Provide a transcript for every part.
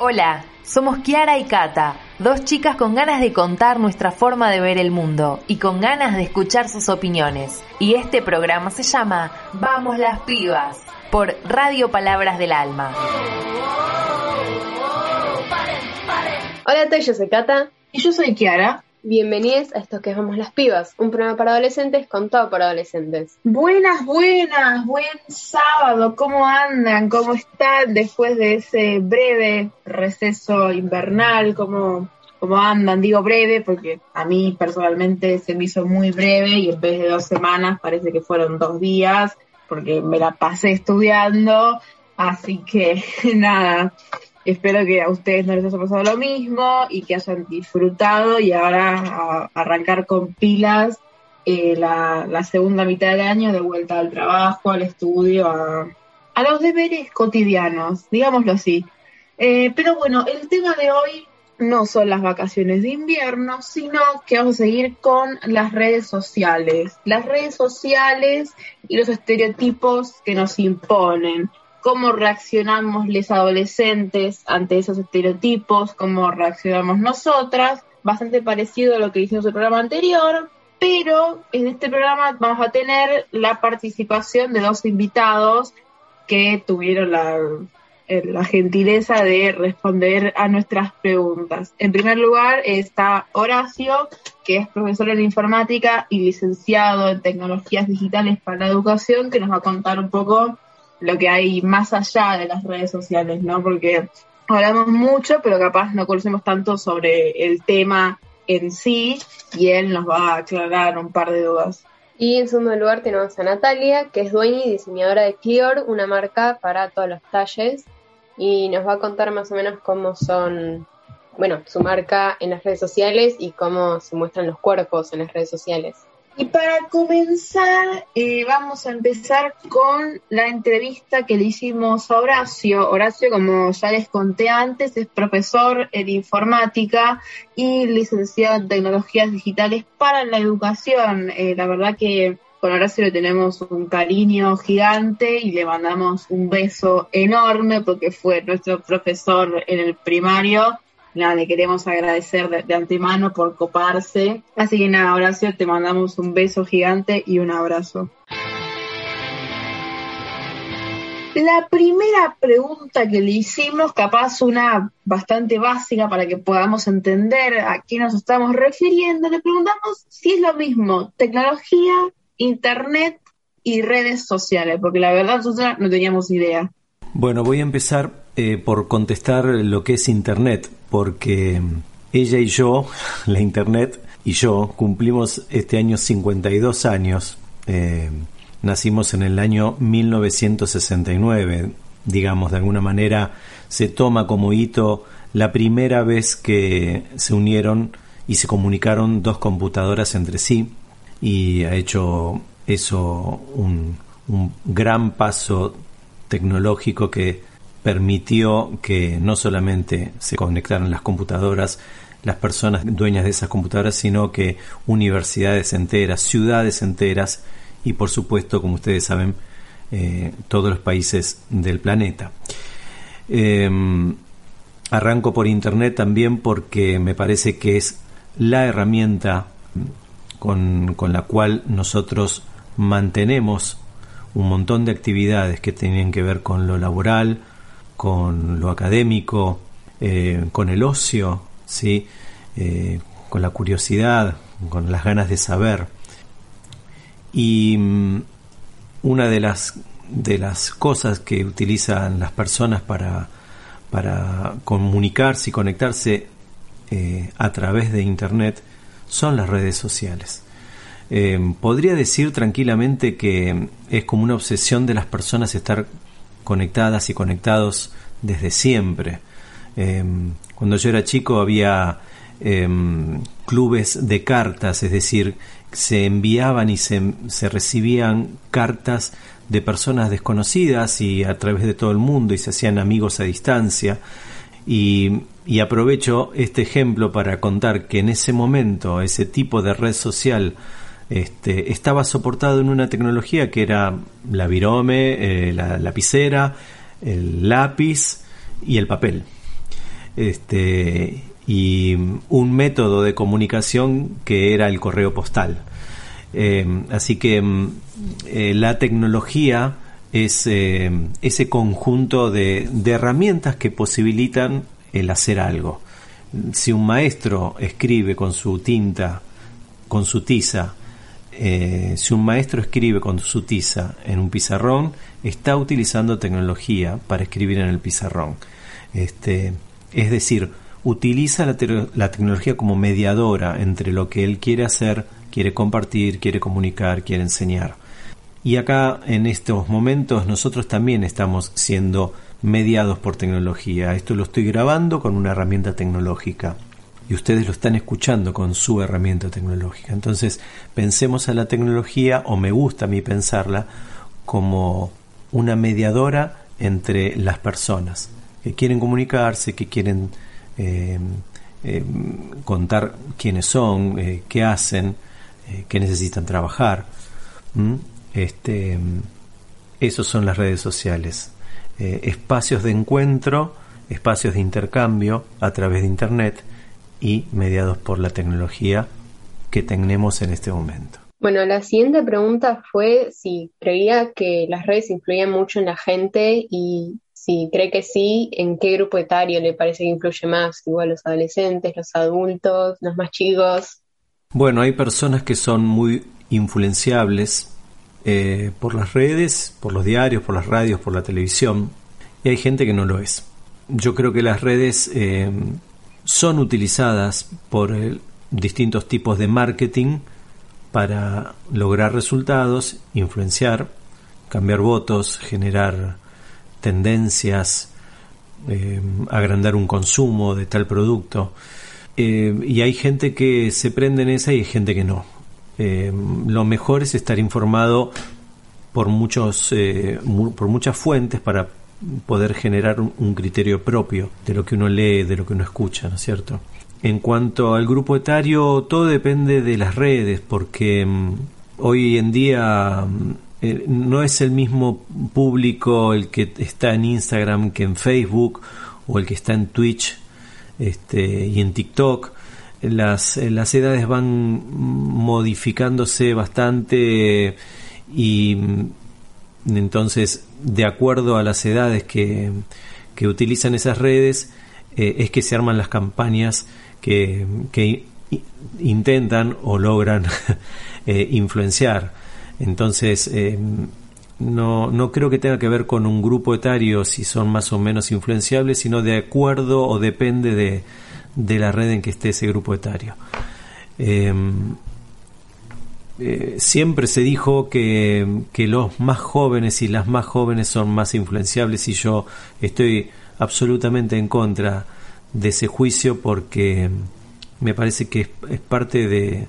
Hola, somos Kiara y Kata, dos chicas con ganas de contar nuestra forma de ver el mundo y con ganas de escuchar sus opiniones. Y este programa se llama Vamos las pibas por Radio Palabras del Alma. Hola, yo soy Kata. Y yo soy Kiara. Bienvenidos a esto que Vamos las Pibas, un programa para adolescentes contado por adolescentes. Buenas, buenas, buen sábado. ¿Cómo andan? ¿Cómo están después de ese breve receso invernal? ¿Cómo, cómo andan? Digo breve porque a mí personalmente se me hizo muy breve y en vez de dos semanas parece que fueron dos días porque me la pasé estudiando. Así que nada, Espero que a ustedes no les haya pasado lo mismo y que hayan disfrutado y ahora arrancar con pilas eh, la, segunda mitad del año de vuelta al trabajo, al estudio, a, los deberes cotidianos, digámoslo así. Eh, pero bueno, el tema de hoy no son las vacaciones de invierno, sino que vamos a seguir con las redes sociales. Las redes sociales y los estereotipos que nos imponen cómo reaccionamos los adolescentes ante esos estereotipos, cómo reaccionamos nosotras, bastante parecido a lo que hicimos en el programa anterior, pero en este programa vamos a tener la participación de dos invitados que tuvieron la, eh, la gentileza de responder a nuestras preguntas. En primer lugar está Horacio, que es profesor en informática y licenciado en tecnologías digitales para la educación, que nos va a contar un poco lo que hay más allá de las redes sociales, ¿no? Porque hablamos mucho, pero capaz no conocemos tanto sobre el tema en sí y él nos va a aclarar un par de dudas. Y en segundo lugar tenemos a Natalia, que es dueña y diseñadora de Clior, una marca para todos los talles, y nos va a contar más o menos cómo son, bueno, su marca en las redes sociales y cómo se muestran los cuerpos en las redes sociales. Y para comenzar, eh, vamos a empezar con la entrevista que le hicimos a Horacio. Horacio, como ya les conté antes, es profesor en informática y licenciado en tecnologías digitales para la educación. Eh, la verdad que con Horacio le tenemos un cariño gigante y le mandamos un beso enorme porque fue nuestro profesor en el primario nada, le queremos agradecer de, antemano por coparse. Así que nada, Horacio, te mandamos un beso gigante y un abrazo. La primera pregunta que le hicimos, capaz una bastante básica para que podamos entender a qué nos estamos refiriendo, le preguntamos si es lo mismo tecnología, internet y redes sociales, porque la verdad nosotros no teníamos idea. Bueno, voy a empezar eh, por contestar lo que es internet porque ella y yo, la Internet y yo, cumplimos este año 52 años. Eh, nacimos en el año 1969, digamos, de alguna manera se toma como hito la primera vez que se unieron y se comunicaron dos computadoras entre sí y ha hecho eso un, un gran paso tecnológico que permitió que no solamente se conectaran las computadoras, las personas dueñas de esas computadoras, sino que universidades enteras, ciudades enteras y por supuesto, como ustedes saben, eh, todos los países del planeta. Em, arranco por Internet también porque me parece que es la herramienta con, con la cual nosotros mantenemos un montón de actividades que tienen que ver con lo laboral, con lo académico, eh, con el ocio, ¿sí? Eh, con la curiosidad, con las ganas de saber. Y mm, una de las, de las cosas que utilizan las personas para, para comunicarse y conectarse eh, a través de Internet son las redes sociales. podría decir tranquilamente que es como una obsesión de las personas estar conectadas y conectados desde siempre. Em, cuando yo era chico había em, clubes de cartas, es decir, se enviaban y se, se, recibían cartas de personas desconocidas y a través de todo el mundo y se hacían amigos a distancia. Y, y aprovecho este ejemplo para contar que en ese momento ese tipo de red social este, estaba soportado en una tecnología que era la virome, eh, la lapicera, el lápiz y el papel. este, y un método de comunicación que era el correo postal. Eh, así que mm, eh, la tecnología es eh, ese conjunto de, herramientas que posibilitan el hacer algo. Si un maestro escribe con su tinta, con su tiza, si un maestro escribe con su tiza en un pizarrón, está utilizando tecnología para escribir en el pizarrón. Este, es decir, utiliza la, tecnología como mediadora entre lo que él quiere hacer, quiere compartir, quiere comunicar, quiere enseñar. Y acá, en estos momentos, nosotros también estamos siendo mediados por tecnología. Esto lo estoy grabando con una herramienta tecnológica y ustedes lo están escuchando con su herramienta tecnológica. Entonces, pensemos a la tecnología, o me gusta a mí pensarla, como una mediadora entre las personas que quieren comunicarse, que quieren eh, eh, contar quiénes son, eh, qué hacen, qué necesitan trabajar. Este, esos son las redes sociales. espacios de encuentro, espacios de intercambio a través de Internet y mediados por la tecnología que tenemos en este momento. Bueno, la siguiente pregunta fue si creía que las redes influían mucho en la gente y si cree que sí, ¿en qué grupo etario le parece que influye más? Igual los adolescentes, los adultos, los más chicos. Bueno, hay personas que son muy influenciables eh, por las redes, por los diarios, por las radios, por la televisión, y hay gente que no lo es. Yo creo que las redes eh, son utilizadas por eh, distintos tipos de marketing para lograr resultados, influenciar, cambiar votos, generar tendencias, eh, agrandar un consumo de tal producto. Eh, y hay gente que se prende en esa y hay gente que no. Lo mejor es estar informado por, muchos, por muchas fuentes para poder generar un, criterio propio de lo que uno lee, de lo que uno escucha, ¿no es cierto? En cuanto al grupo etario, todo depende de las redes, porque mm, hoy en día mm, eh, no es el mismo público el que está en Instagram que en Facebook o el que está en Twitch este, y en TikTok. Las, eh, las edades van modificándose bastante y mm, entonces de acuerdo a las edades que, que utilizan esas redes eh, es que se arman las campañas que, que intentan o logran influenciar entonces, eh, no, no creo que tenga que ver con un grupo etario si son más o menos influenciables, sino de acuerdo o depende de, de la red en que esté ese grupo etario. Eh, siempre se dijo que, los más jóvenes y las más jóvenes son más influenciables y yo estoy absolutamente en contra de ese juicio porque me parece que es parte de,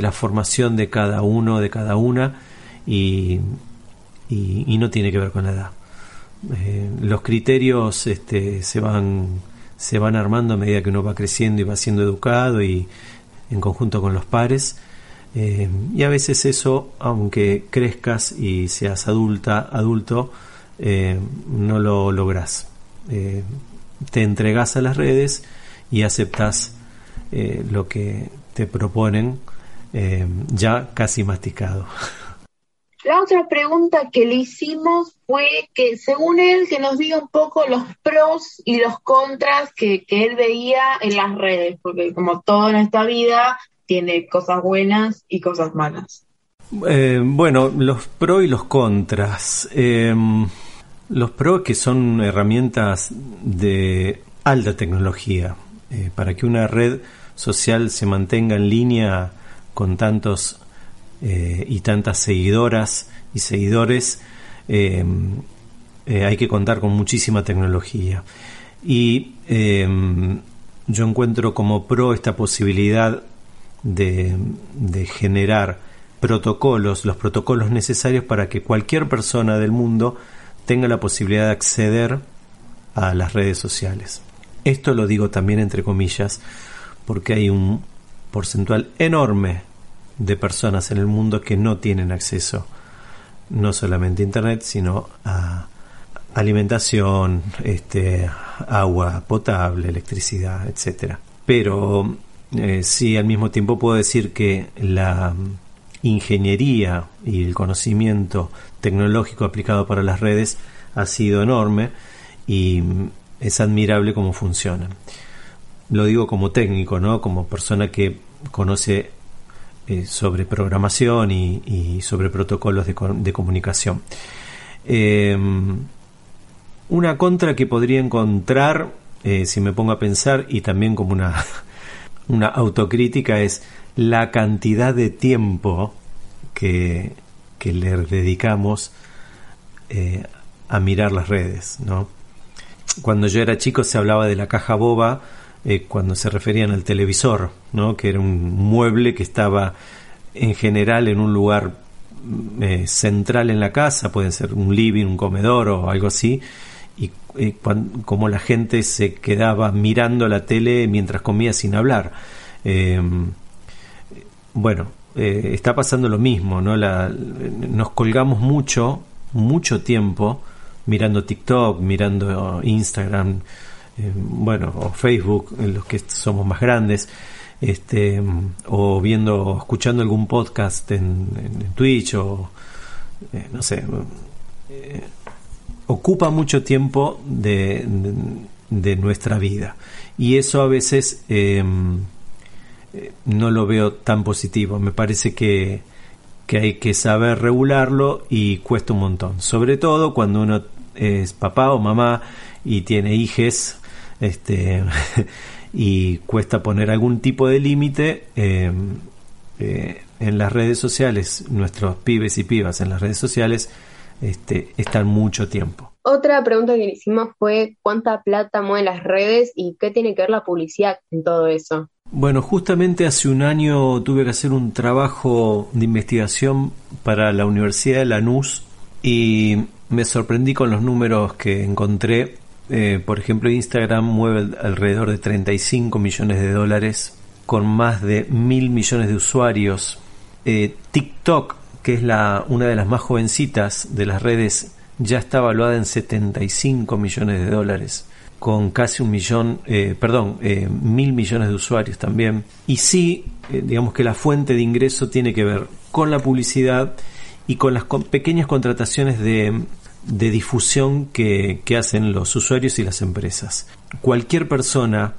la formación de cada uno, de cada una, y, y, no tiene que ver con la edad. Eh, los criterios este, se, van, se van armando a medida que uno va creciendo y va siendo educado y en conjunto con los pares. Eh, y a veces eso, aunque crezcas y seas adulta, adulto, eh, no lo logras. te entregas a las redes y aceptas lo que te proponen eh, ya casi masticado. La otra pregunta que le hicimos fue que según él que nos diga un poco los pros y los contras que, él veía en las redes, porque como todo en esta vida tiene cosas buenas y cosas malas. Eh, bueno, los pros y los contras. Em, los pros que son herramientas de alta tecnología. Eh, para que una red social se mantenga en línea con tantos eh, y tantas seguidoras y seguidores, eh, hay que contar con muchísima tecnología. Y yo encuentro como pro esta posibilidad de, generar protocolos, los protocolos necesarios para que cualquier persona del mundo tenga la posibilidad de acceder a las redes sociales. Esto lo digo también entre comillas, porque hay un porcentual enorme de personas en el mundo que no tienen acceso no solamente a Internet, sino a, alimentación, este, agua potable, electricidad, etcétera. Pero eh, sí, al mismo tiempo puedo decir que la ingeniería y el conocimiento tecnológico aplicado para las redes ha sido enorme y es admirable cómo funcionan. Lo digo como técnico, ¿no? Como persona que conoce eh, sobre programación y, sobre protocolos de, comunicación. Em, una contra que podría encontrar, eh, si me pongo a pensar, y también como una, una autocrítica, es la cantidad de tiempo que, que le dedicamos eh, a mirar las redes, ¿no? Cuando yo era chico se hablaba de la caja boba eh, cuando se referían al televisor, ¿no? que era un mueble que estaba en general en un lugar eh, central en la casa, puede ser un living, un comedor o algo así, y como la gente se quedaba mirando la tele mientras comía sin hablar. Em, bueno, eh, está pasando lo mismo, ¿no? La, nos colgamos mucho, mucho tiempo mirando TikTok, mirando Instagram, eh, bueno, o Facebook, los que somos más grandes, este, o viendo, escuchando algún podcast en, Twitch o eh, no sé, eh, ocupa mucho tiempo de, de, nuestra vida y eso a veces no lo veo tan positivo. Me parece que, que hay que saber regularlo y cuesta un montón. Sobre todo cuando uno es papá o mamá y tiene hijes este, y cuesta poner algún tipo de límite eh, eh, en las redes sociales, nuestros pibes y pibas en las redes sociales este, están mucho tiempo. Otra pregunta que hicimos fue cuánta plata mueven las redes y qué tiene que ver la publicidad en todo eso. Bueno, justamente hace un año tuve que hacer un trabajo de investigación para la Universidad de Lanús y me sorprendí con los números que encontré. Eh, por ejemplo, Instagram mueve alrededor de 35 millones de dólares con más de mil millones de usuarios. Eh, TikTok, que es una de las más jovencitas de las redes, ya está evaluada en 75 millones de dólares con casi un millón, eh, perdón, mil millones de usuarios también. Y sí, digamos que la fuente de ingreso tiene que ver con la publicidad y con las pequeñas contrataciones de, de difusión que, hacen los usuarios y las empresas. Cualquier persona,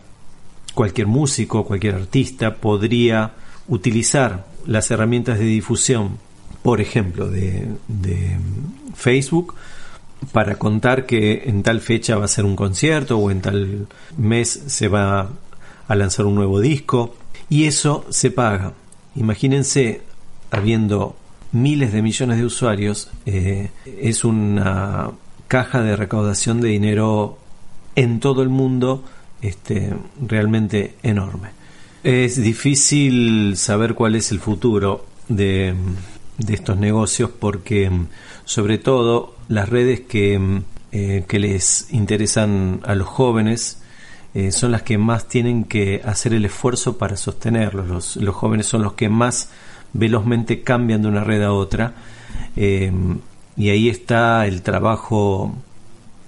cualquier músico, cualquier artista podría utilizar las herramientas de difusión, por ejemplo, de, de Facebook, para contar que en tal fecha va a ser un concierto o en tal mes se va a lanzar un nuevo disco y eso se paga. Imagínense habiendo miles de millones de usuarios, eh, es una caja de recaudación de dinero en todo el mundo este, realmente enorme. Es difícil saber cuál es el futuro de, de estos negocios porque sobre todo las redes que, eh, que les interesan a los jóvenes eh, son las que más tienen que hacer el esfuerzo para sostenerlos. Los, los jóvenes son los que más velozmente cambian de una red a otra. Eh, y ahí está el trabajo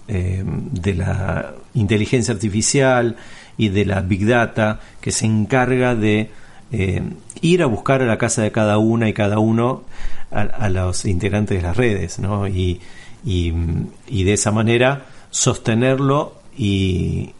de la inteligencia artificial y de la big data que se encarga de eh, ir a buscar a la casa de cada una y cada uno a, los integrantes de las redes ¿no? y, de esa manera sostenerlo y,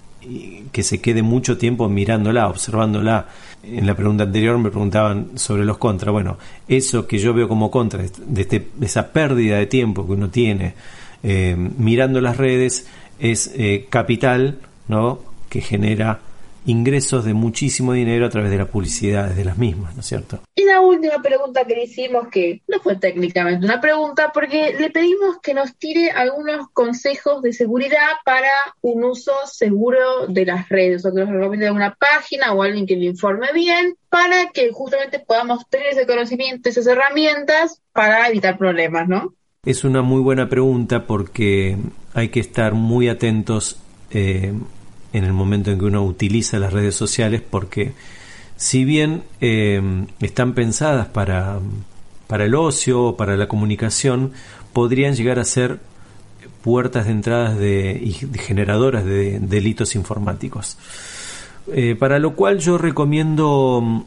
que se quede mucho tiempo mirándola, observándola. En la pregunta anterior me preguntaban sobre los contras. Bueno, eso que yo veo como contra de, este, esa pérdida de tiempo que uno tiene eh, mirando las redes es eh, capital, ¿no? Que genera ingresos de muchísimo dinero a través de la publicidad de las mismas, ¿no es cierto? Y la última pregunta que le hicimos, que no fue técnicamente una pregunta, porque le pedimos que nos tire algunos consejos de seguridad para un uso seguro de las redes, o que nos recomiende una página o alguien que le informe bien, para que justamente podamos tener ese conocimiento, esas herramientas para evitar problemas, ¿no? Es una muy buena pregunta porque hay que estar muy atentos eh, en el momento en que uno utiliza las redes sociales porque si bien eh, están pensadas para, para el ocio para la comunicación, podrían llegar a ser puertas de entradas de, y generadoras de delitos informáticos. Eh, para lo cual yo recomiendo mm,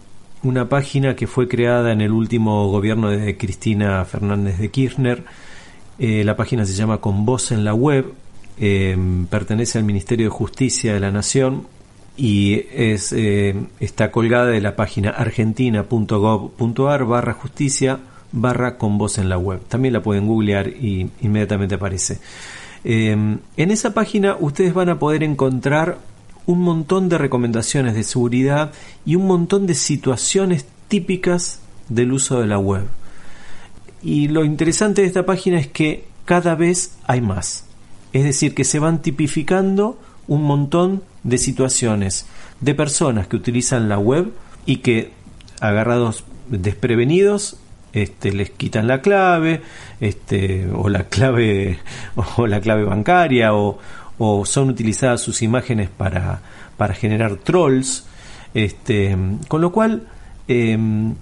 una página que fue creada en el último gobierno de Cristina Fernández de Kirchner. Eh, la página se llama Con Voz en la Web, eh, pertenece al Ministerio de Justicia de la Nación y es, está colgada de la página argentina.gov.ar barra justicia barra con voz en la web. También la pueden googlear y inmediatamente aparece. en esa página ustedes van a poder encontrar un montón de recomendaciones de seguridad y un montón de situaciones típicas del uso de la web. Y lo interesante de esta página es que cada vez hay más. Es decir, que se van tipificando un montón de situaciones de personas que utilizan la web y que agarrados desprevenidos este, les quitan la clave este, o la clave o la clave bancaria o, son utilizadas sus imágenes para, para generar trolls. Este, con lo cual, em,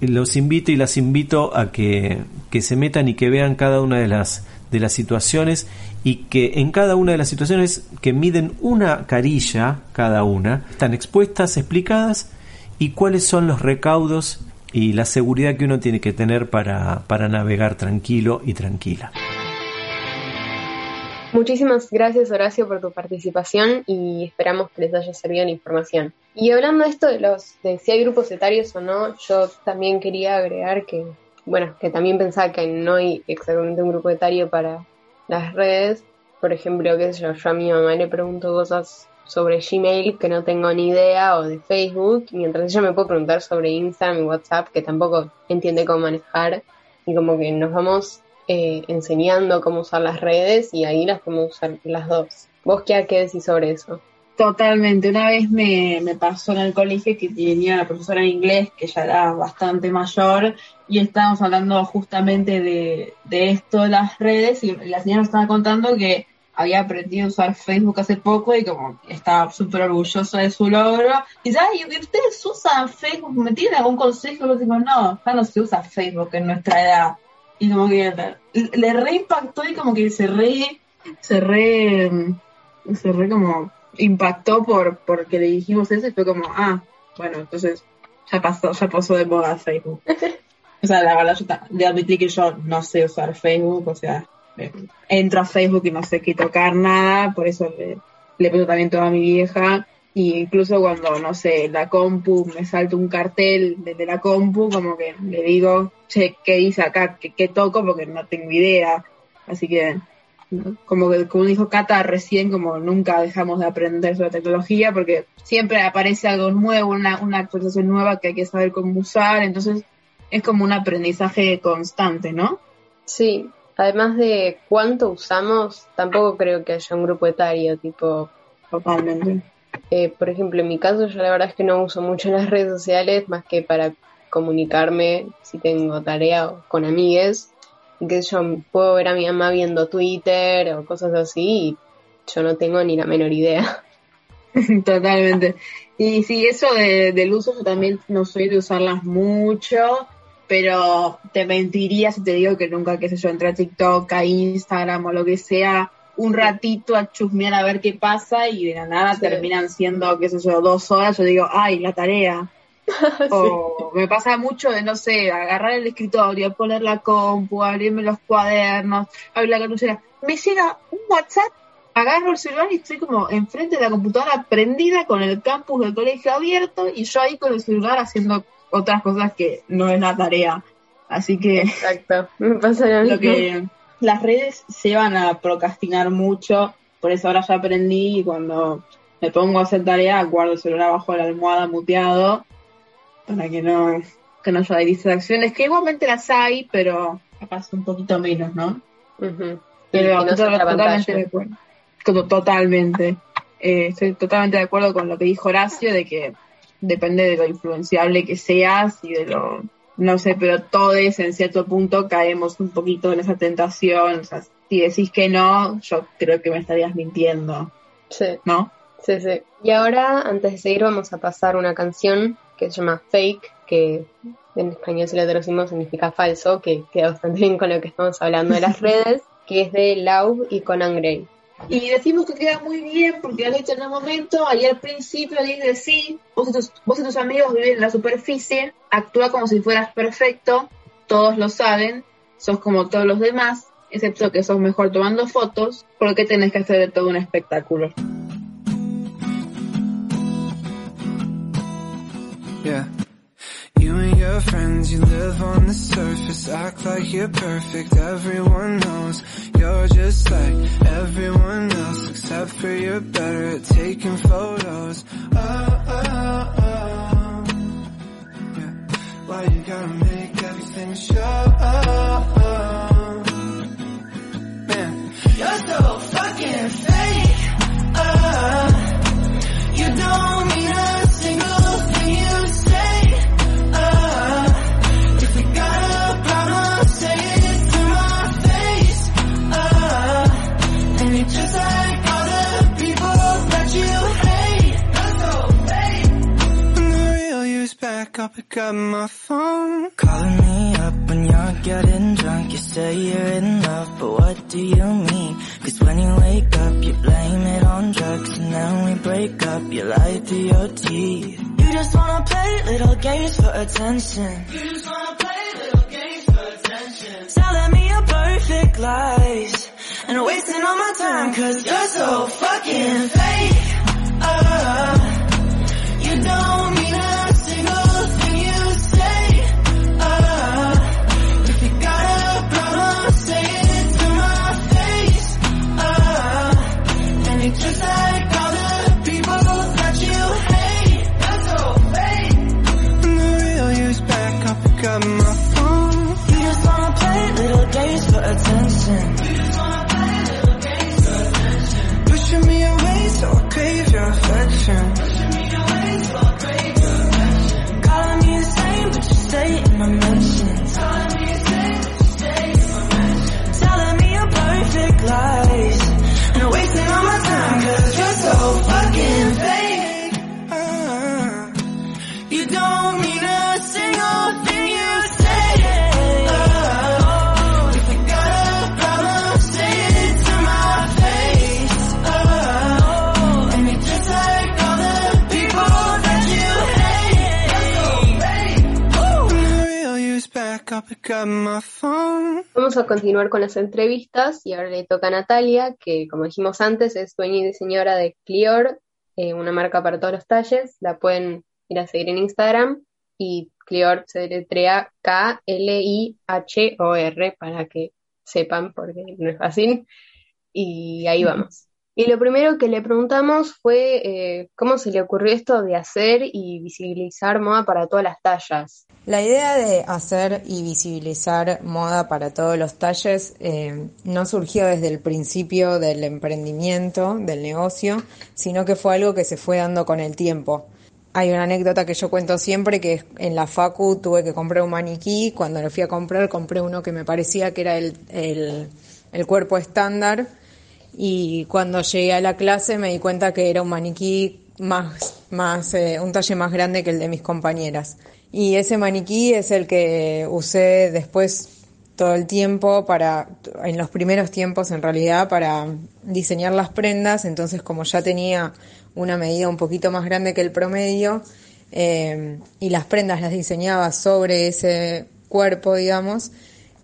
los invito y las invito a que, que, se metan y que vean cada una de las, de las situaciones y que en cada una de las situaciones que miden una carilla cada una, están expuestas, explicadas y cuáles son los recaudos y la seguridad que uno tiene que tener para, para navegar tranquilo y tranquila. Muchísimas gracias Horacio por tu participación y esperamos que les haya servido la información. Y hablando de esto de los de si hay grupos etarios o no, yo también quería agregar que, bueno, que también pensaba que no hay exactamente un grupo etario para las redes. Por ejemplo, qué sé yo, yo a mi mamá le pregunto cosas sobre Gmail que no tengo ni idea o de Facebook, mientras ella me puede preguntar sobre Instagram y WhatsApp que tampoco entiende cómo manejar y como que nos vamos eh, enseñando cómo usar las redes y ahí las podemos usar las dos. ¿Vos qué, qué decís sobre eso? Totalmente. Una vez me, me, pasó en el colegio que tenía una profesora en inglés que ya era bastante mayor y estábamos hablando justamente de, de esto las redes y la señora nos estaba contando que había aprendido a usar Facebook hace poco y como estaba súper orgullosa de su logro. Y dice, ay, ¿ustedes usan Facebook? ¿Me tienen algún consejo? Yo digo, no, ya no se usa Facebook en nuestra edad y como que le reimpactó y como que se re, se re, se re como impactó por porque le dijimos eso y fue como, ah, bueno, entonces ya pasó, ya pasó de moda Facebook. o sea, la verdad yo de admitir que yo no sé usar Facebook, o sea, eh, entro a Facebook y no sé qué tocar nada, por eso le, le pido también toda mi vieja y incluso cuando, no sé, la compu, me salta un cartel desde la compu, como que le digo, che, ¿qué dice acá? ¿Qué, toco? Porque no tengo idea. Así que, como que, como dijo Cata recién, como nunca dejamos de aprender sobre tecnología, porque siempre aparece algo nuevo, una, una actualización nueva que hay que saber cómo usar, entonces es como un aprendizaje constante, ¿no? Sí, además de cuánto usamos, tampoco creo que haya un grupo etario, tipo... Totalmente eh, por ejemplo, en mi caso yo la verdad es que no uso mucho las redes sociales más que para comunicarme si tengo tarea o con amigues. Que yo puedo ver a mi mamá viendo Twitter o cosas así y yo no tengo ni la menor idea. Totalmente. Y sí, eso del uso yo también no soy de usarlas mucho, pero te mentiría si te digo que nunca, qué sé yo, entré a TikTok, a Instagram o lo que sea, un ratito a chusmear a ver qué pasa y de la nada terminan siendo, qué sé yo, dos horas, yo digo, ay, la tarea. O me pasa mucho de, no sé, agarrar el escritorio, poner la compu, abrirme los cuadernos, abrir la cartuchera. Me llega un WhatsApp, agarro el celular y estoy como enfrente de la computadora prendida con el campus del colegio abierto y yo ahí con el celular haciendo otras cosas que no es la tarea. Así que... Exacto, me pasa lo, que las redes se van a procrastinar mucho, por eso ahora ya aprendí y cuando me pongo a hacer tarea guardo el celular abajo de la almohada muteado para que no, que no haya distracciones, que igualmente las hay, pero capaz un poquito menos, ¿no? Pero totalmente de acuerdo. totalmente. Eh, estoy totalmente de acuerdo con lo que dijo Horacio de que depende de lo influenciable que seas y de lo no sé, pero todos en cierto punto caemos un poquito en esa tentación. O sea, si decís que no, yo creo que me estarías mintiendo. Sí. ¿No? Sí, sí. Y ahora, antes de seguir, vamos a pasar una canción que se llama Fake, que en español si la traducimos significa falso, que queda bastante bien con lo que estamos hablando de las redes. que es de Love y Conan Gray. Y decimos que queda muy bien porque has dicho en un momento, ahí al principio dice sí, vos y, tus, vos y tus amigos viven en la superficie, actúa como si fueras perfecto, todos lo saben, sos como todos los demás, excepto que sos mejor tomando fotos, porque tenés que hacer de todo un espectáculo. Yeah. Your friends, you live on the surface, act like you're perfect. Everyone knows you're just like everyone else, except for you're better at taking photos. Oh, oh, oh. Yeah. Why you gotta make everything show? Man, you're so fucking fake. Uh, you don't I'll pick up my phone. Calling me up when you're getting drunk. You say you're in love, but what do you mean? Cause when you wake up, you blame it on drugs. And then we break up, you lie through your teeth. You just wanna play little games for attention. You just wanna play little games for attention. Telling me your perfect lies. And wasting all my time cause you're so fucking fake. Vamos a continuar con las entrevistas y ahora le toca a Natalia, que como dijimos antes es dueña y diseñadora de Clior, eh, una marca para todos los talles. La pueden ir a seguir en Instagram y Clior se deletrea K-L-I-H-O-R para que sepan porque no es fácil. Y ahí vamos. Y lo primero que le preguntamos fue eh, cómo se le ocurrió esto de hacer y visibilizar moda para todas las tallas. La idea de hacer y visibilizar moda para todos los talles eh, no surgió desde el principio del emprendimiento, del negocio, sino que fue algo que se fue dando con el tiempo. Hay una anécdota que yo cuento siempre que en la Facu tuve que comprar un maniquí, cuando lo fui a comprar compré uno que me parecía que era el, el, el cuerpo estándar y cuando llegué a la clase me di cuenta que era un maniquí más, más eh, un talle más grande que el de mis compañeras. Y ese maniquí es el que usé después todo el tiempo para, en los primeros tiempos en realidad, para diseñar las prendas. Entonces, como ya tenía una medida un poquito más grande que el promedio, eh, y las prendas las diseñaba sobre ese cuerpo, digamos,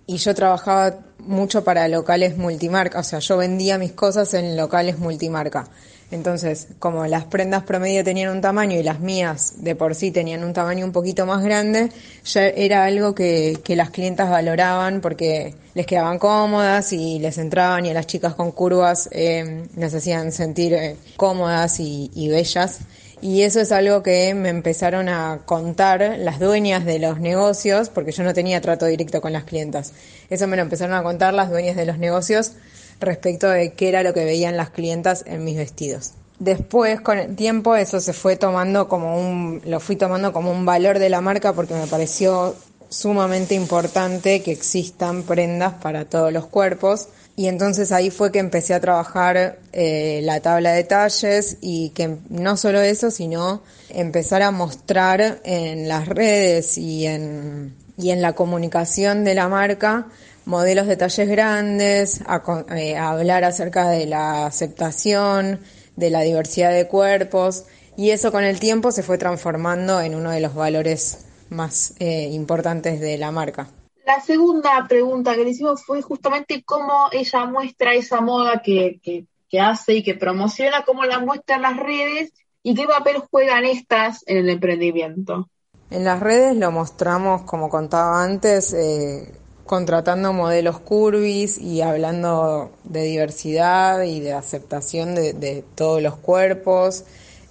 y yo trabajaba mucho para locales multimarca, o sea, yo vendía mis cosas en locales multimarca. Entonces, como las prendas promedio tenían un tamaño y las mías de por sí tenían un tamaño un poquito más grande, ya era algo que, que las clientas valoraban porque les quedaban cómodas y les entraban y a las chicas con curvas eh, hacían sentir eh, cómodas y, y bellas. Y eso es algo que me empezaron a contar las dueñas de los negocios, porque yo no tenía trato directo con las clientas. Eso me lo empezaron a contar las dueñas de los negocios respecto de qué era lo que veían las clientas en mis vestidos. Después, con el tiempo, eso se fue tomando como un, lo fui tomando como un valor de la marca porque me pareció sumamente importante que existan prendas para todos los cuerpos. Y entonces ahí fue que empecé a trabajar eh, la tabla de talles y que no solo eso, sino empezar a mostrar en las redes y en, y en la comunicación de la marca modelos de talles grandes, a, eh, a hablar acerca de la aceptación, de la diversidad de cuerpos, y eso con el tiempo se fue transformando en uno de los valores más eh, importantes de la marca. La segunda pregunta que le hicimos fue justamente cómo ella muestra esa moda que, que- que hace y que promociona, cómo la muestra en las redes y qué papel juegan estas en el emprendimiento. En las redes lo mostramos, como contaba antes, eh, contratando modelos curvis y hablando de diversidad y de aceptación de, todos los cuerpos.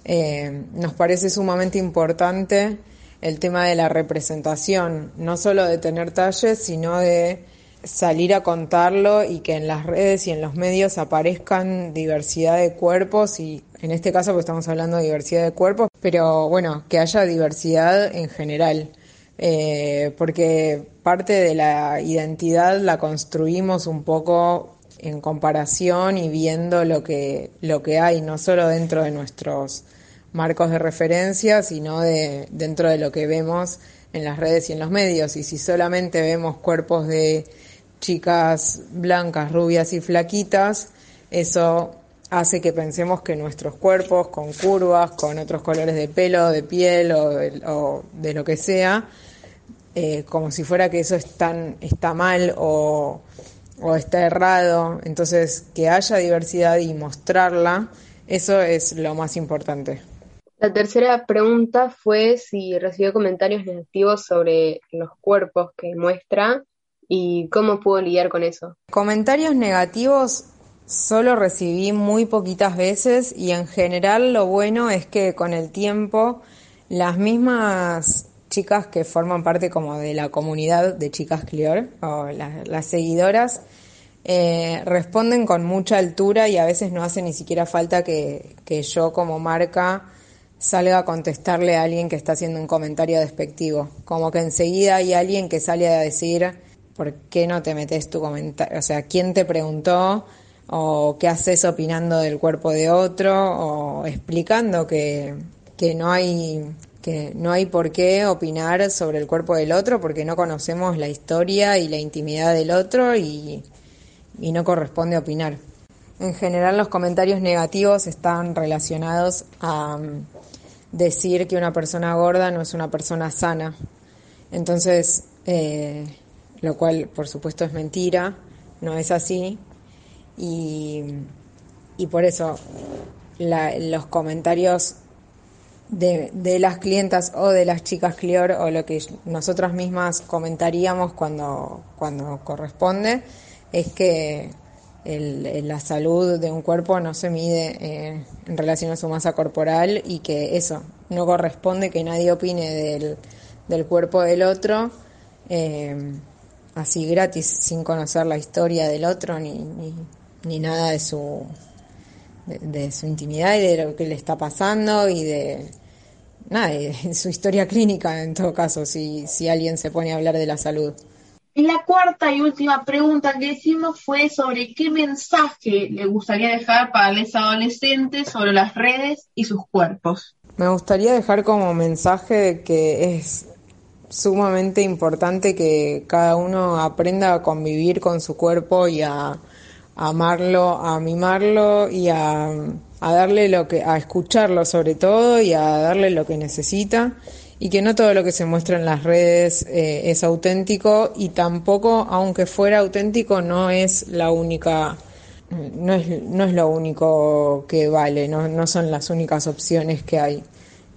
Eh, nos parece sumamente importante el tema de la representación, no solo de tener talles, sino de salir a contarlo y que en las redes y en los medios aparezcan diversidad de cuerpos y en este caso pues estamos hablando de diversidad de cuerpos, pero bueno, que haya diversidad en general, eh, porque parte de la identidad la construimos un poco en comparación y viendo lo que, lo que hay, no solo dentro de nuestros marcos de referencia, sino de, dentro de lo que vemos en las redes y en los medios. Y si solamente vemos cuerpos de chicas blancas, rubias y flaquitas, eso hace que pensemos que nuestros cuerpos con curvas, con otros colores de pelo, de piel o de, o de lo que sea, eh, como si fuera que eso está mal o, o está errado. Entonces, que haya diversidad y mostrarla, eso es lo más importante. La tercera pregunta fue si recibió comentarios negativos sobre los cuerpos que muestra y cómo pudo lidiar con eso. Comentarios negativos solo recibí muy poquitas veces y en general lo bueno es que con el tiempo las mismas chicas que forman parte como de la comunidad de chicas Clior o la- las seguidoras eh, responden con mucha altura y a veces no hace ni siquiera falta que, que yo como marca salga a contestarle a alguien que está haciendo un comentario despectivo. Como que enseguida hay alguien que sale a decir, ¿por qué no te metes tu comentario? O sea, ¿quién te preguntó? ¿O qué haces opinando del cuerpo de otro? O explicando que, que no hay no hay por qué opinar sobre el cuerpo del otro porque no conocemos la historia y la intimidad del otro y, no corresponde opinar. En general los comentarios negativos están relacionados a mm, decir que una persona gorda no es una persona sana. Entonces, eh, lo cual por supuesto es mentira, no es así. Y, por eso los comentarios de, de las clientas o de las chicas Clior o lo que nosotras mismas comentaríamos cuando, cuando corresponde es que el- la salud de un cuerpo no se mide eh, en relación a su masa corporal y que eso no corresponde que nadie opine del, del cuerpo del otro eh, así gratis sin conocer la historia del otro ni, ni nada de su de, de su intimidad y de lo que le está pasando y de nada, de su historia clínica en todo caso, si, si alguien se pone a hablar de la salud. Y la cuarta y última pregunta que hicimos fue sobre qué mensaje le gustaría dejar para los adolescentes sobre las redes y sus cuerpos. Me gustaría dejar como mensaje que es sumamente importante que cada uno aprenda a convivir con su cuerpo y a, amarlo, a mimarlo y a, a darle lo que, a escucharlo sobre todo y a darle lo que necesita y que no todo lo que se muestra en las redes eh, es auténtico y tampoco, aunque fuera auténtico, no es la única, no es, no es lo único que vale, no, no son las únicas opciones que hay.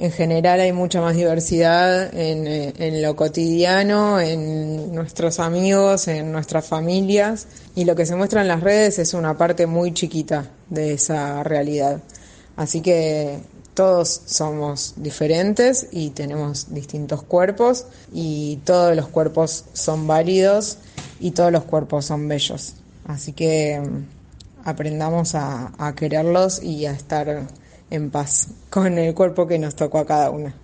En general hay mucha más diversidad en, eh, en lo cotidiano, en nuestros amigos, en nuestras familias y lo que se muestra en las redes es una parte muy chiquita de esa realidad. Así que todos somos diferentes y tenemos distintos cuerpos y todos los cuerpos son válidos y todos los cuerpos son bellos. Así que mm, aprendamos a quererlos y a estar en paz con el cuerpo que nos tocó a cada una.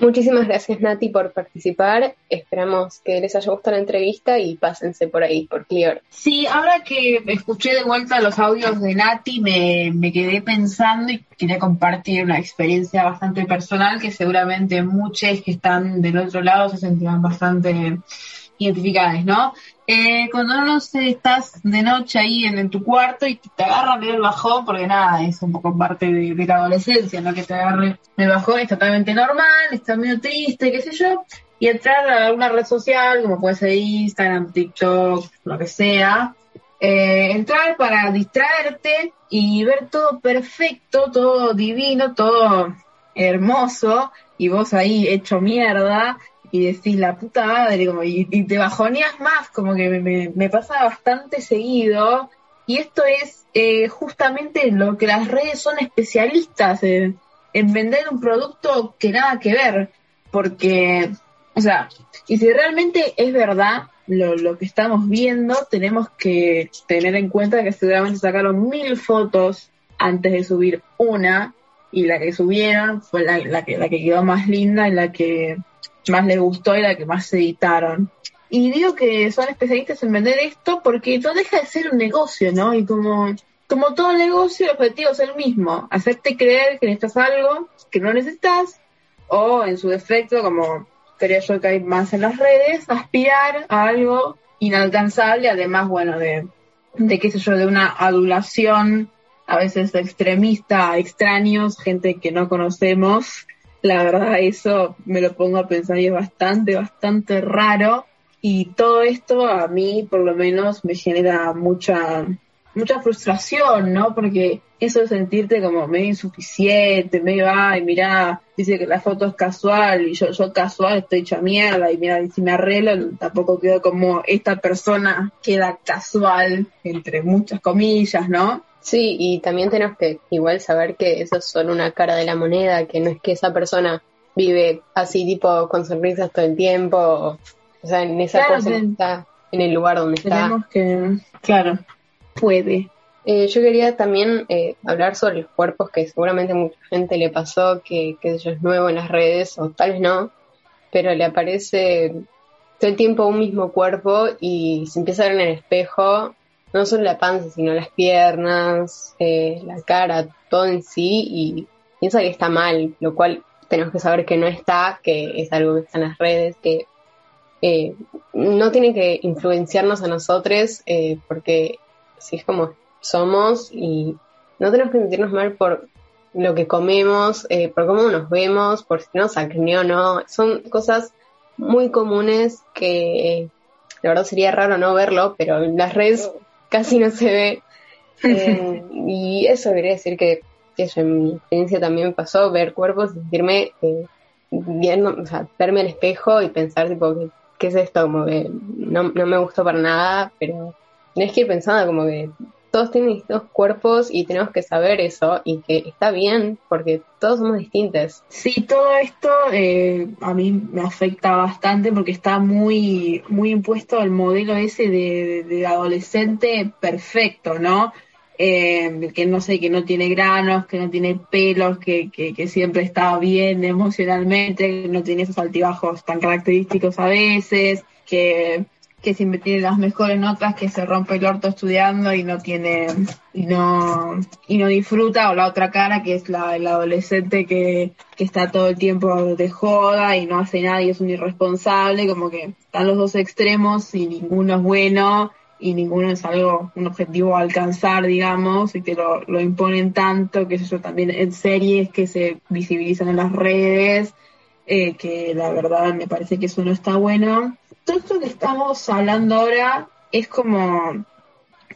Muchísimas gracias Nati por participar. Esperamos que les haya gustado la entrevista y pásense por ahí, por Clear. Sí, ahora que escuché de vuelta los audios de Nati, me, me quedé pensando y quería compartir una experiencia bastante personal que seguramente muchos que están del otro lado se sentirán bastante identificadas, ¿no? Eh, cuando no sé, estás de noche ahí en, tu cuarto y te agarra el bajón, porque nada, es un poco parte de, de la adolescencia, ¿no? Que te agarre el bajón es totalmente normal, estás medio triste, qué sé yo, y entrar a alguna red social, como puede ser Instagram, TikTok, lo que sea, eh, entrar para distraerte y ver todo perfecto, todo divino, todo hermoso, y vos ahí hecho mierda, y decís la puta madre, como, y, te bajoneas más, como que me, me- pasa bastante seguido, y esto es eh, justamente lo que las redes son especialistas en vender un producto que nada que ver, porque, o sea, y si realmente es verdad lo, lo que estamos viendo, tenemos que tener en cuenta que seguramente sacaron mil fotos antes de subir una, y la que subieron fue la, la que, la que quedó más linda y la que más les gustó y la que más editaron. Y digo que son especialistas en vender esto porque no deja de ser un negocio, ¿no? Y como, como todo negocio, el objetivo es el mismo, hacerte creer que necesitas algo que no necesitas, o en su defecto, como creo yo que hay más en las redes, aspirar a algo inalcanzable, además, bueno, de, de qué sé yo, de una adulación a veces extremista extraños, gente que no conocemos. La verdad, eso me lo pongo a pensar y es bastante, bastante raro. Y todo esto a mí, por lo menos, me genera mucha, mucha frustración, ¿no? Porque eso de sentirte como medio insuficiente, medio, ay, mirá, dice que la foto es casual y yo, yo casual estoy hecha mierda y mira, si me arreglo tampoco quedo como esta persona queda casual, entre muchas comillas, ¿no? Sí, y también tenemos que igual saber que eso es solo una cara de la moneda, que no es que esa persona vive así tipo con sonrisas todo el tiempo, o, o sea, en esa Claro, cosa está en el lugar donde está. Que, claro, puede. Eh, yo quería también eh, hablar sobre los cuerpos que seguramente a mucha gente le pasó, que, que eso es nuevo en las redes, o tal vez no, pero le aparece todo el tiempo un mismo cuerpo y se empieza a ver en el espejo, no solo la panza, sino las piernas, eh, la cara, todo en sí, y piensa que está mal, lo cual tenemos que saber que no está, que es algo que está en las redes, que eh, no tiene que influenciarnos a nosotros, eh, porque si es como somos y no tenemos que sentirnos mal por lo que comemos, eh, por cómo nos vemos, por si nos acné o no. Son cosas muy comunes que la verdad sería raro no verlo, pero las redes casi no se ve. Eh, y eso quería decir que, que eso en mi experiencia también me pasó, ver cuerpos, sentirme eh, viendo, o sea, verme al espejo y pensar tipo, ¿qué, qué es esto? Como que no, no me gustó para nada, pero tienes que ir pensando como que todos tienen distintos cuerpos y tenemos que saber eso y que está bien porque todos somos distintos. Sí, todo esto eh, a mí me afecta bastante porque está muy, muy impuesto el modelo ese de, de- de adolescente perfecto, ¿no? Eh, que no sé, que no tiene granos, que no tiene pelos, que, que, que siempre está bien emocionalmente, que no tiene esos altibajos tan característicos a veces, que, que siempre tiene las mejores notas, que se rompe el orto estudiando y no tiene, y no, y no disfruta, o la otra cara que es la, adolescente que, que está todo el tiempo de joda y no hace nada y es un irresponsable, como que están los dos extremos y ninguno es bueno y ninguno es algo, un objetivo a alcanzar, digamos, y que lo, lo imponen tanto, que eso también en series que se visibilizan en las redes, eh, que la verdad me parece que eso no está bueno. Todo esto que estamos hablando ahora es como,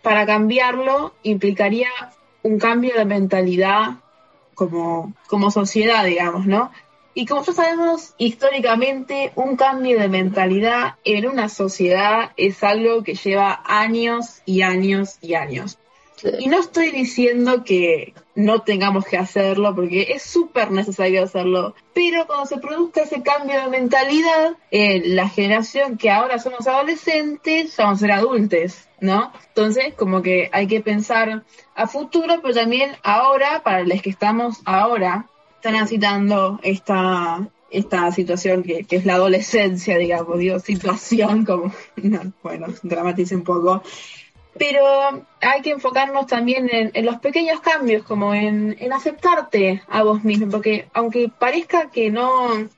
para cambiarlo, implicaría un cambio de mentalidad como, como sociedad, digamos, ¿no? Y como ya sabemos, históricamente, un cambio de mentalidad en una sociedad es algo que lleva años y años y años. Y no estoy diciendo que no tengamos que hacerlo, porque es súper necesario hacerlo, pero cuando se produzca ese cambio de mentalidad, eh, la generación que ahora somos adolescentes, vamos a ser adultos, ¿no? Entonces, como que hay que pensar a futuro, pero también ahora, para los que estamos ahora, transitando esta, esta situación que, que es la adolescencia, digamos, digo, situación, como, no, bueno, dramatice un poco, pero hay que enfocarnos también en, los pequeños cambios, como en, en aceptarte a vos mismo, porque aunque parezca que no,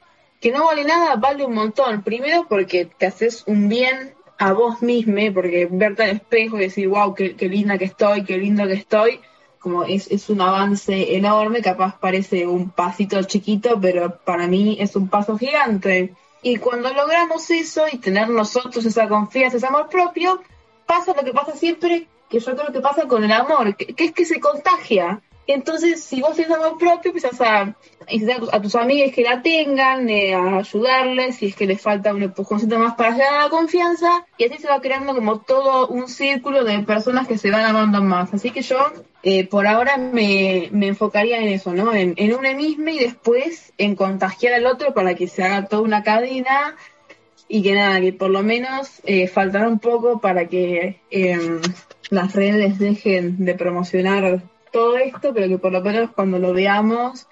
que no vale nada, vale un montón. Primero porque te haces un bien a vos mismo, porque verte al espejo y decir, wow, qué, qué linda que estoy, qué lindo que estoy, como es, es un avance enorme, capaz parece un pasito chiquito, pero para mí es un paso gigante. Y cuando logramos eso y tener nosotros esa confianza, ese amor propio, pasa lo que pasa siempre, que yo creo que pasa con el amor, que, es que se contagia. Entonces, si vos tienes amor propio, empiezas a incitar a tus amigas que la tengan, eh, a ayudarles, si es que les falta un empujoncito más para llegar a la confianza, y así se va creando como todo un círculo de personas que se van amando más. Así que yo, eh, por ahora, me, me enfocaría en eso, ¿no? En, en una misma y después en contagiar al otro para que se haga toda una cadena y que nada, que por lo menos eh, faltará un poco para que eh, las redes dejen de promocionar todo esto, pero que por lo menos cuando lo veamos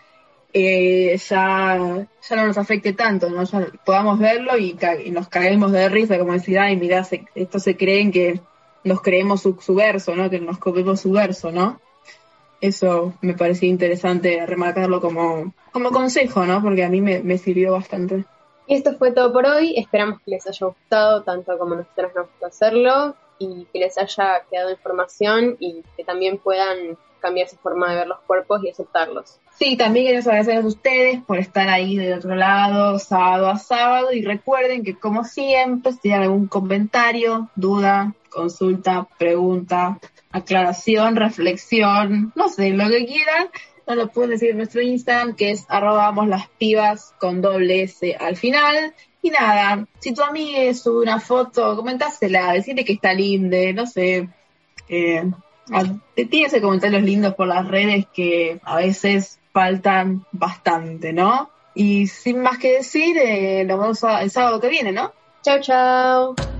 eh, ya, ya no nos afecte tanto, ¿no? Ya podamos verlo y, ca- y nos caguemos de risa, como decir, ay, mirá, se, esto se creen que nos creemos su, su verso, ¿no? Que nos copiamos su verso, ¿no? Eso me parecía interesante remarcarlo como, como consejo, ¿no? Porque a mí me, me sirvió bastante. Y esto fue todo por hoy. Esperamos que les haya gustado tanto como nosotros nos gustó hacerlo y que les haya quedado información y que también puedan cambiar su forma de ver los cuerpos y aceptarlos. Sí, también queremos agradecerles a ustedes por estar ahí del otro lado, sábado a sábado, y recuerden que como siempre, si tienen algún comentario, duda, consulta, pregunta, aclaración, reflexión, no sé, lo que quieran, nos lo pueden decir en nuestro Instagram, que es arroba vamos las pibas con doble S al final. Y nada, si tu amiga sube una foto, comentásela, decirle que está linda, no sé, eh, te tienes que comentarios lindos por las redes que a veces faltan bastante, ¿no? Y sin más que decir, eh, nos vemos el sábado que viene, ¿no? Chao, chao.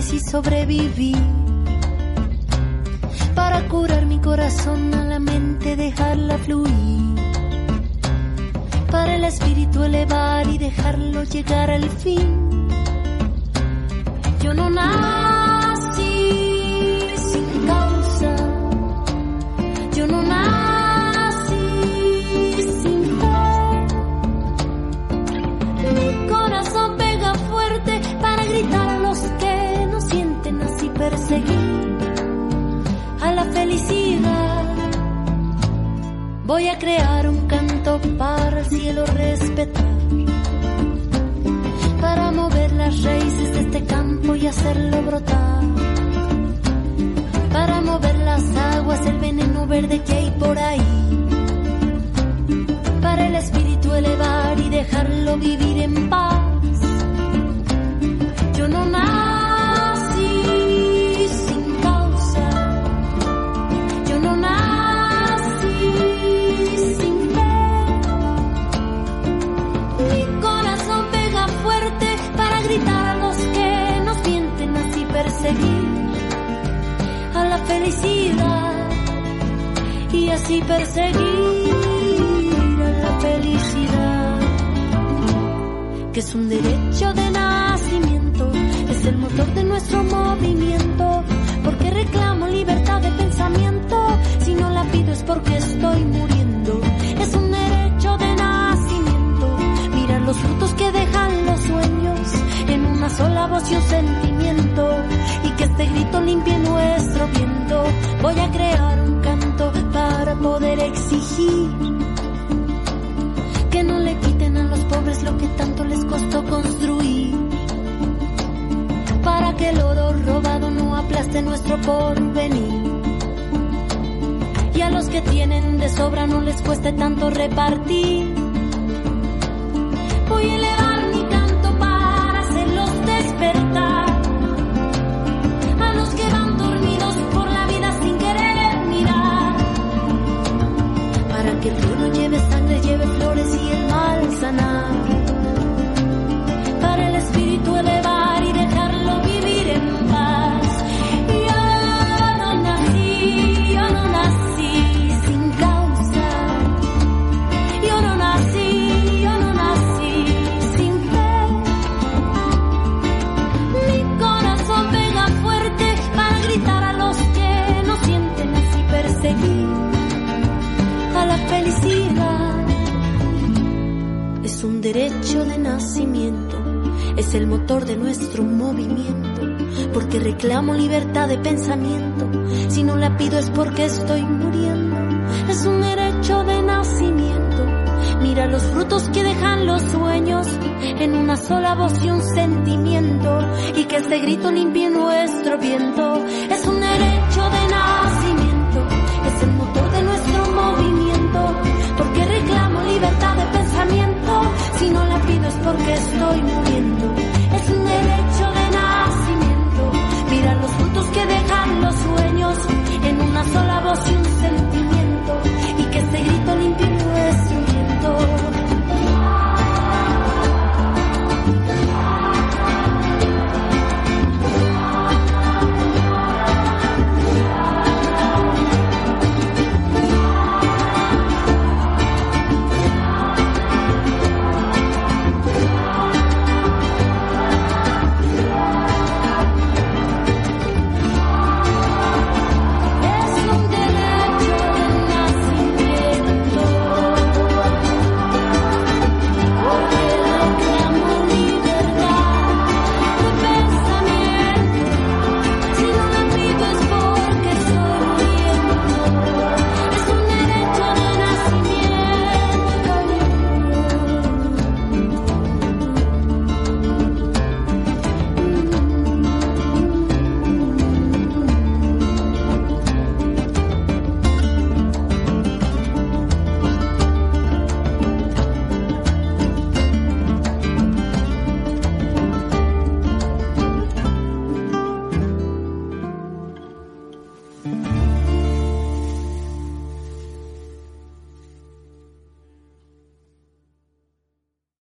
Y sobrevivir. Para curar mi corazón a la mente, dejarla fluir. Para el espíritu elevar y dejarlo llegar al fin. Yo no nací felicidad. Voy a crear un canto para el cielo respetar. Para mover las raíces de este campo y hacerlo brotar para mover las aguas, el veneno verde que hay por ahí. Para el espíritu elevar y dejarlo vivir en paz. Felicidad y así perseguir a la felicidad que es un derecho de nacimiento es el motor de nuestro movimiento porque reclamo libertad de pensamiento si no la pido es porque estoy muriendo es un derecho de nacimiento mirar los frutos que dejan los sueños en una sola voz y un sentimiento y grito limpie nuestro viento. Voy a crear un canto para poder exigir que no le quiten a los pobres lo que tanto les costó construir. Para que el oro robado no aplaste nuestro porvenir. Y a los que tienen de sobra no les cueste tanto repartir Voy a elevar reclamo libertad de pensamiento. Si no la pido es porque estoy muriendo, es un derecho de nacimiento. Mira los frutos que dejan los sueños en una sola voz y un sentimiento, y que este grito limpie nuestro viento. Es un derecho de nacimiento, es el motor de nuestro movimiento, porque reclamo libertad de pensamiento. Si no la pido es porque estoy que dejan los sueños en una sola voz y un sentido.